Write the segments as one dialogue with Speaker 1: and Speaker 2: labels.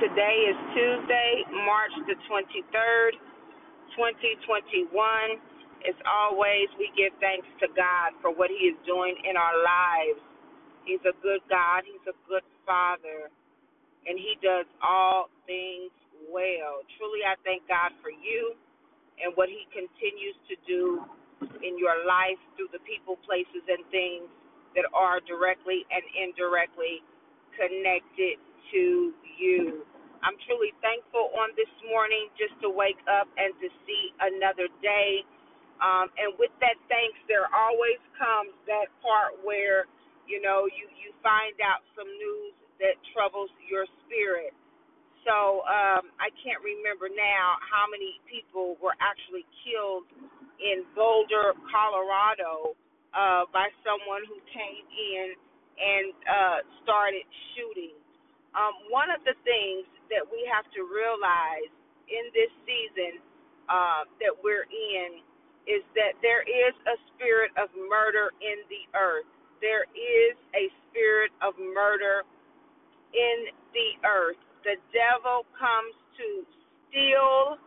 Speaker 1: Today is Tuesday, March the 23rd, 2021. As always, we give thanks to God for what He is doing in our lives. He's a good God, He's a good Father, and He does all things well. Truly, I thank God for you and what He continues to do in your life through the people, places, and things that are directly and indirectly connected to you. I'm truly thankful on this morning just to wake up and to see another day. Um, and with that thanks, there always comes that part where, you know, you, you find out some news that troubles your spirit. So um, I can't remember now how many people were actually killed in Boulder, Colorado, uh, by someone who came in and uh, started shooting. Um, one of the things that we have to realize in this season uh, that we're in is that there is a spirit of murder in the earth. There is a spirit of murder in the earth. The devil comes to steal,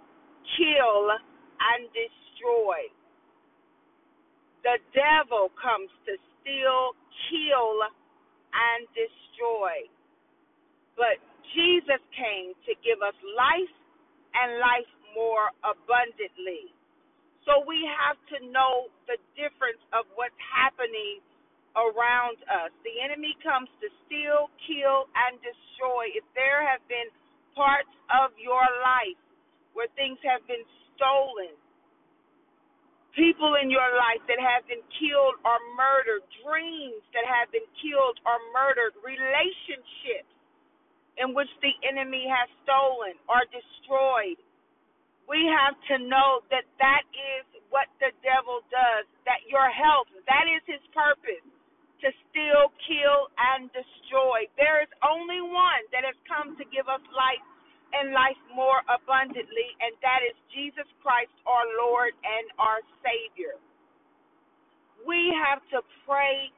Speaker 1: kill, and destroy. The devil comes to steal, kill, and destroy. But Jesus came to give us life and life more abundantly. So we have to know the difference of what's happening around us. The enemy comes to steal, kill, and destroy. If there have been parts of your life where things have been stolen, people in your life that have been killed or murdered, dreams that have been killed or murdered, relationships in which the enemy has stolen or destroyed. We have to know that that is what the devil does, that your health, that is his purpose to steal, kill, and destroy. There is only one that has come to give us life and life more abundantly, and that is Jesus Christ, our Lord and our Savior. We have to pray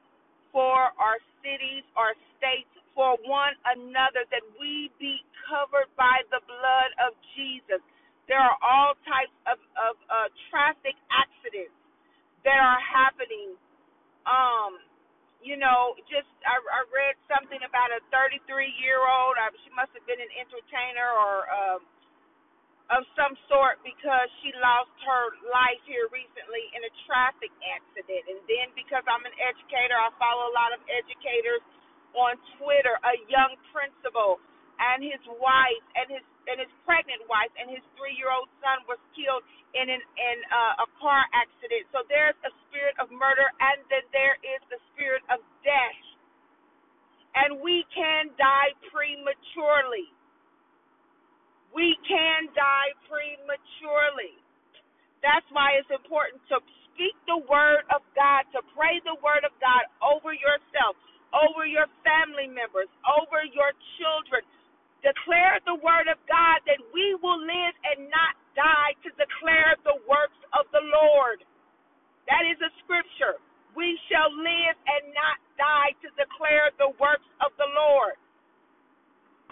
Speaker 1: for our cities, our states, for one another, that we be covered by the blood of Jesus. There are all types of, of uh, traffic accidents that are happening. Um, you know, just I, I read something about a 33 year old. I, she must have been an entertainer or um, of some sort because she lost her life here recently in a traffic accident. And then because I'm an educator, I follow a lot of educators on Twitter a young principal and his wife and his and his pregnant wife and his three year old son was killed in an in uh, a car accident. So there's a spirit of murder and then there is the spirit of death. And we can die prematurely. We can die prematurely. That's why it's important to speak the word of God, to pray the word of God over yourself, over your family members, over your children. Declare the word of God that we will live and not die to declare the works of the Lord. That is a scripture. We shall live and not die to declare the works of the Lord.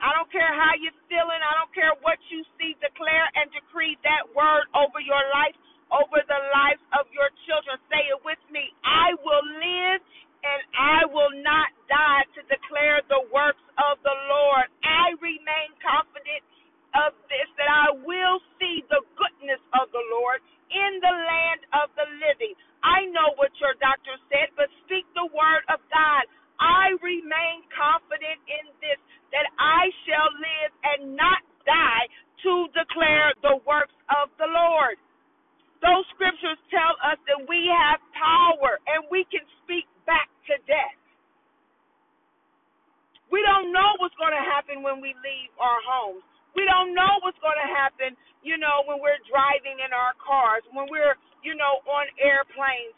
Speaker 1: I don't care how you're feeling. I don't care what you see. Declare and decree that word over your life, over the lives of your children. Say it with me. I will live and I will not die to declare the works of the Lord. I remain confident of this that I will see the goodness of the Lord in the land of the living. I know what your doctor said, but speak the word of God. I remain confident in this that I shall live and not die to declare the works of the Lord. Those scriptures tell us that we have power and we can speak back to death. We don't know what's going to happen when we leave our homes. We don't know what's going to happen, you know, when we're driving in our cars, when we're, you know, on airplanes,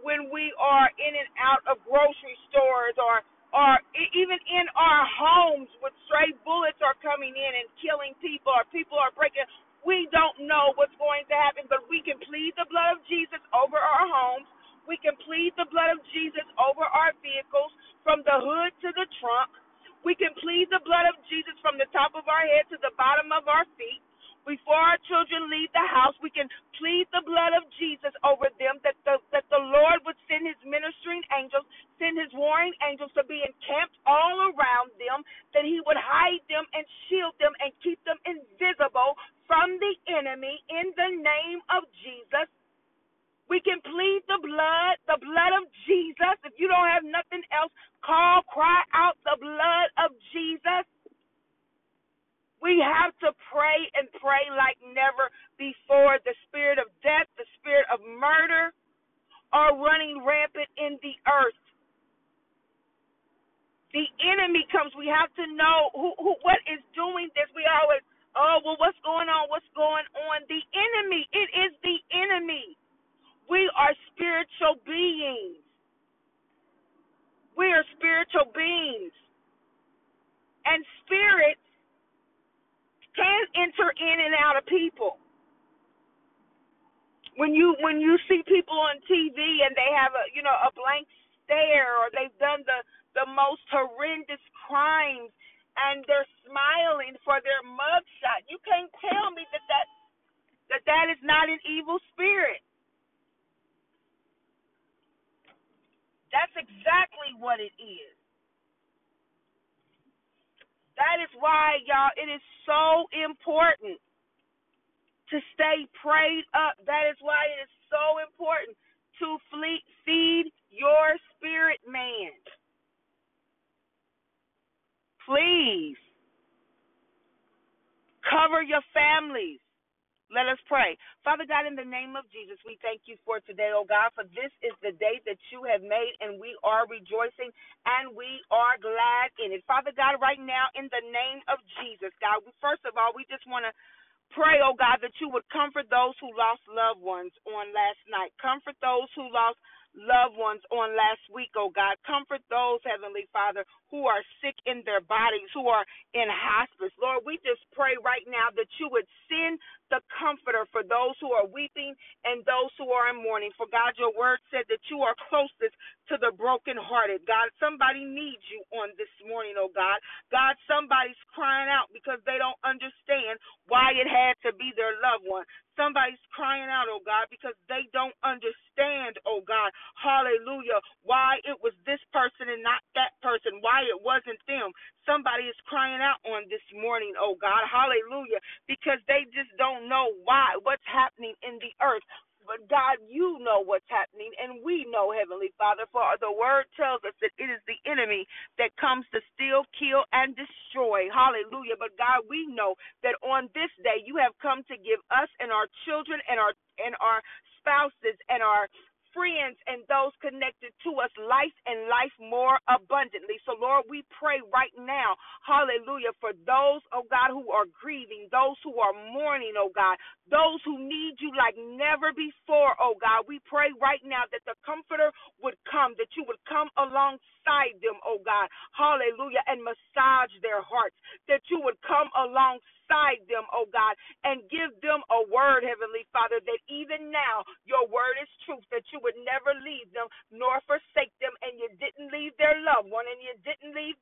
Speaker 1: when we are in and out of grocery stores or or even in our homes with stray bullets are coming in and killing people or people are breaking we don't know what's going to happen but we can plead the blood of Jesus over our homes we can plead the blood of Jesus over our vehicles from the hood to the trunk. We can plead the blood of Jesus from the top of our head to the bottom of our feet. Before our children leave the house, we can plead the blood of Jesus over them that the, that the Lord would send his ministering angels, send his warring angels to be encamped all around them, that he would hide them and shield them and keep them invisible from the enemy in the name of Jesus. We can plead the blood, the blood of Jesus. If you don't have nothing else, call, cry out the blood of Jesus. We have to pray and pray like never before. The spirit of death, the spirit of murder are running rampant in the earth. The enemy comes. We have to know who, who what is doing this. We always, oh, well, what's going on? What's going on? The enemy. It is the enemy. We are spiritual beings. We are spiritual beings. And spirits can enter in and out of people. When you when you see people on TV and they have a you know a blank stare or they've done the the most horrendous crimes and they're smiling for their mugshot, you can't tell me that that that that is not an evil spirit. That's exactly what it is. That is why, y'all, it is so important to stay prayed up. That is why it is so important to feed your spirit man. Please cover your families. Let us pray. Father God, in the name of Jesus, we thank you for today, oh God, for this is the day that you have made, and we are rejoicing and we are glad in it. Father God, right now, in the name of Jesus, God, first of all, we just want to pray, oh God, that you would comfort those who lost loved ones on last night. Comfort those who lost loved ones on last week, oh God. Comfort those, Heavenly Father, who are sick in their bodies, who are in hospice. Lord, we just pray right now that you would send the comforter for those who are weeping and those who are in mourning. For God, your word said that you are closest to the brokenhearted. God, somebody needs you on this morning, oh God. God, somebody's crying out because they don't understand why it had to be their loved one. Somebody's crying out, oh God, because they don't understand, hallelujah, why it was this person and not that person, why it wasn't them. Somebody is crying out on this morning, oh God, hallelujah, because they just don't know why, what's happening in the earth. But God, you know what's happening, and we know, Heavenly Father, for the word tells us that it is the enemy that comes to steal, kill, and destroy. Hallelujah. But God, we know that on this day you have come to give us and our children and our and our spouses and our friends and those connected to us life and life more abundantly. So, Lord, we pray right now, hallelujah, for those, oh God, who are grieving, those who are mourning, oh God, those who need you like never before, oh God. We pray right now that the Comforter would come, that you would come alongside them, oh God, hallelujah, and massage their hearts, that you would come alongside beside them, oh God, and give them a word, Heavenly Father, that even now your word is truth, that you would never leave them nor forsake them, and you didn't leave their loved one, and you didn't leave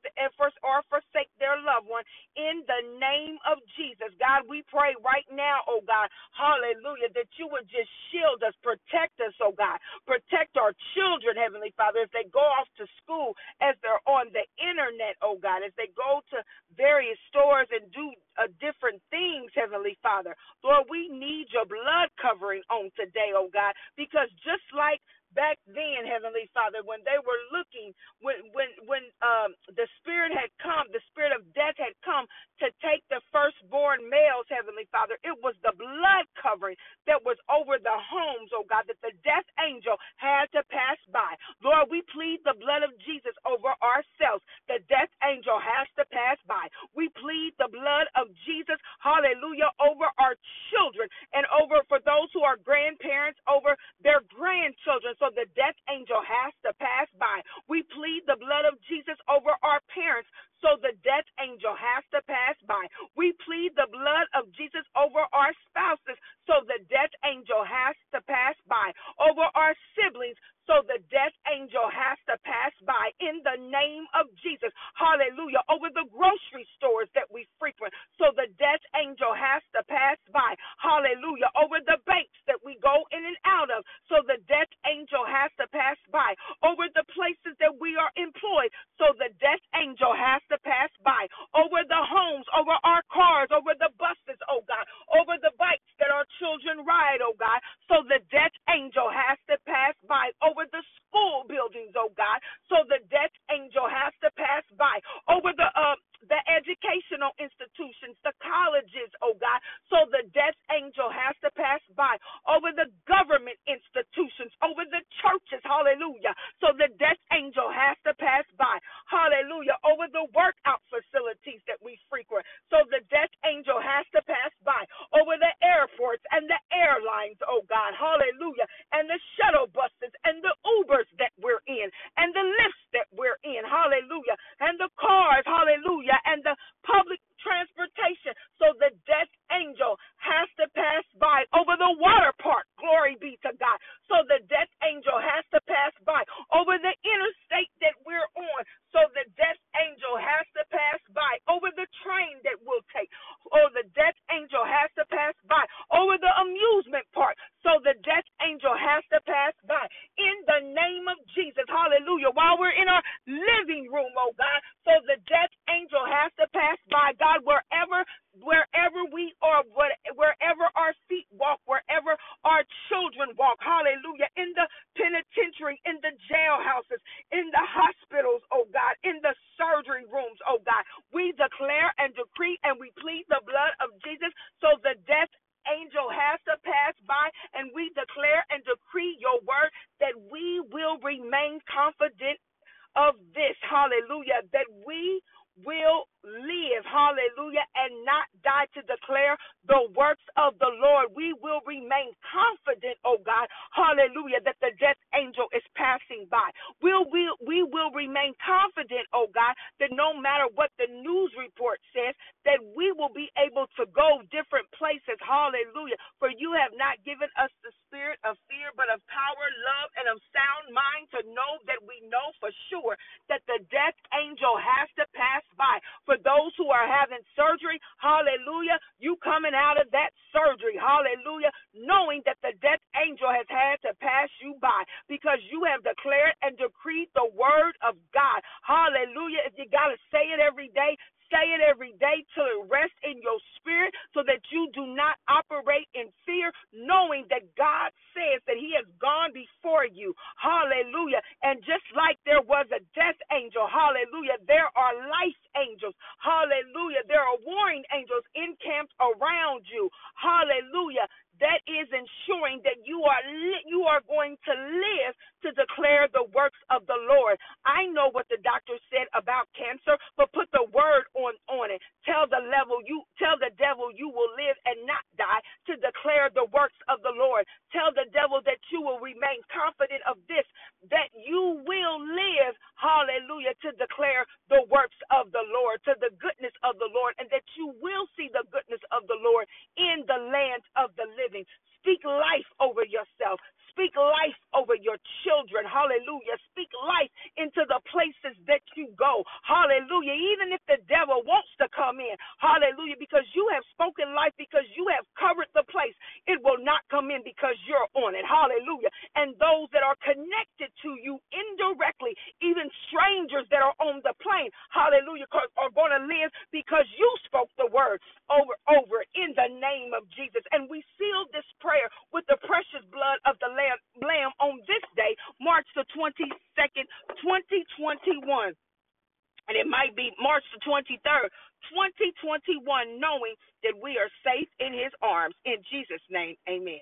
Speaker 1: or forsake their loved one. In the name of Jesus, God, we pray right now, oh God, hallelujah, that you would just shield us, protect us, oh God, protect our children, Heavenly Father, as they go off to school, as they're on the internet, oh God, as they go to various stores and do a different things, Heavenly Father. Lord, we need your blood covering on today, oh God, because just like back then, Heavenly Father, when they were looking, when when when um, the Spirit had come, the Spirit of death had come to take the firstborn males, Heavenly Father. It was the blood covering that was over the homes, oh God, that the death angel had to pass by. Lord, we plead the blood of Jesus over ourselves. The death angel has pass by. We plead the blood of Jesus, hallelujah, over our children and over for those who are grandparents, over their grandchildren so the death angel has to pass by. We plead the blood of Jesus over our parents so the death angel has to pass by. We plead the blood of Jesus over our spouses, so the death angel has to pass by. Over our siblings, so the death angel has to pass by in the name of Jesus. Hallelujah. Over the grocery stores that we frequent, so the death angel has to pass by. Hallelujah. Over the banks that we go in and out of, so the death angel has to pass by. Over the places that we are employed, so the death angel has to pass by. Over the homes, over our cars, over the buses, oh God, over the bikes that our children ride, God, so the death angel has to pass by. Over over the school buildings, oh God. So the death angel has to pass by over the uh, the educational institutions, the colleges, oh God. So the death angel has to pass by over the government institutions, over the churches, hallelujah. So the death angel has to pass by, hallelujah, over the workout facilities that we frequent. So the death angel has to pass by over the airports and the airlines, oh God, hallelujah, and the shuttle buses and the Ubers that we're in and the Lyfts that we're in, hallelujah, and the cars, hallelujah, and the public transportation. So the death angel has to pass by over the water park. Glory be to God. So the death angel has to pass by over the interstate that we're on. So the death angel has to pass by over the train that we'll take. Or the death angel has to pass by over the amusement park. So the death angel has to pass by in the name of Jesus. Hallelujah. While we're in our living room, oh God. So the death angel has to pass by. God, wherever wherever we are, wherever our feet walk, wherever our children walk, hallelujah, in the penitentiary, in the jailhouses, in the hospitals, oh God, in the surgery rooms, oh God, we declare and decree and we plead the blood of Jesus so the death angel has to pass by, and we declare and decree your word that we will remain confident of this, hallelujah, that we will live, hallelujah, and not die to declare the works of the Lord. We will remain confident, oh God, hallelujah, that the death angel is passing by. We'll, we, we will remain confident, oh God, that no matter what the news report says, that we will be able to go different places, hallelujah. For you have not given us the spirit of fear, but of power, love, and of sound mind to know that we know for sure that the death angel has to pass by. For those who are having surgery, hallelujah, you coming out of that surgery, hallelujah, knowing that the death angel has had to pass you by because you have declared and decreed the word of God. Hallelujah. If you got to say it every day, say it every day till it rests in your spirit so that you do not operate in fear, knowing that God says that He has gone before you. Hallelujah. And just like there was a death angel, hallelujah, there are life angels. Hallelujah. There are warring angels encamped around you. Hallelujah that is ensuring that you are li- you are going to live to declare the works of the Lord. I know what the doctor said about cancer, but put the word on on it. Tell the level you tell the devil you will live and not die to declare the works of the Lord. Tell the devil that you will remain confident of this that you will live, hallelujah, to declare the works of the Lord, to the goodness of the Lord, and that you will see the goodness of the Lord in the land of the living. Speak life over yourself. Speak life over your children. Hallelujah. Speak life into the places that you go. Hallelujah. Even if the devil wants to come in. Hallelujah. Because you have spoken life, because you have covered the place, it will not come in because you're on it. Hallelujah. And those that are connected to you indirectly, strangers that are on the plane, hallelujah, are going to live because you spoke the word over over in the name of Jesus. And we seal this prayer with the precious blood of the Lamb lamb, lamb on this day, March the 22nd, 2021. And it might be March the 23rd, 2021, knowing that we are safe in his arms. In Jesus' name, amen.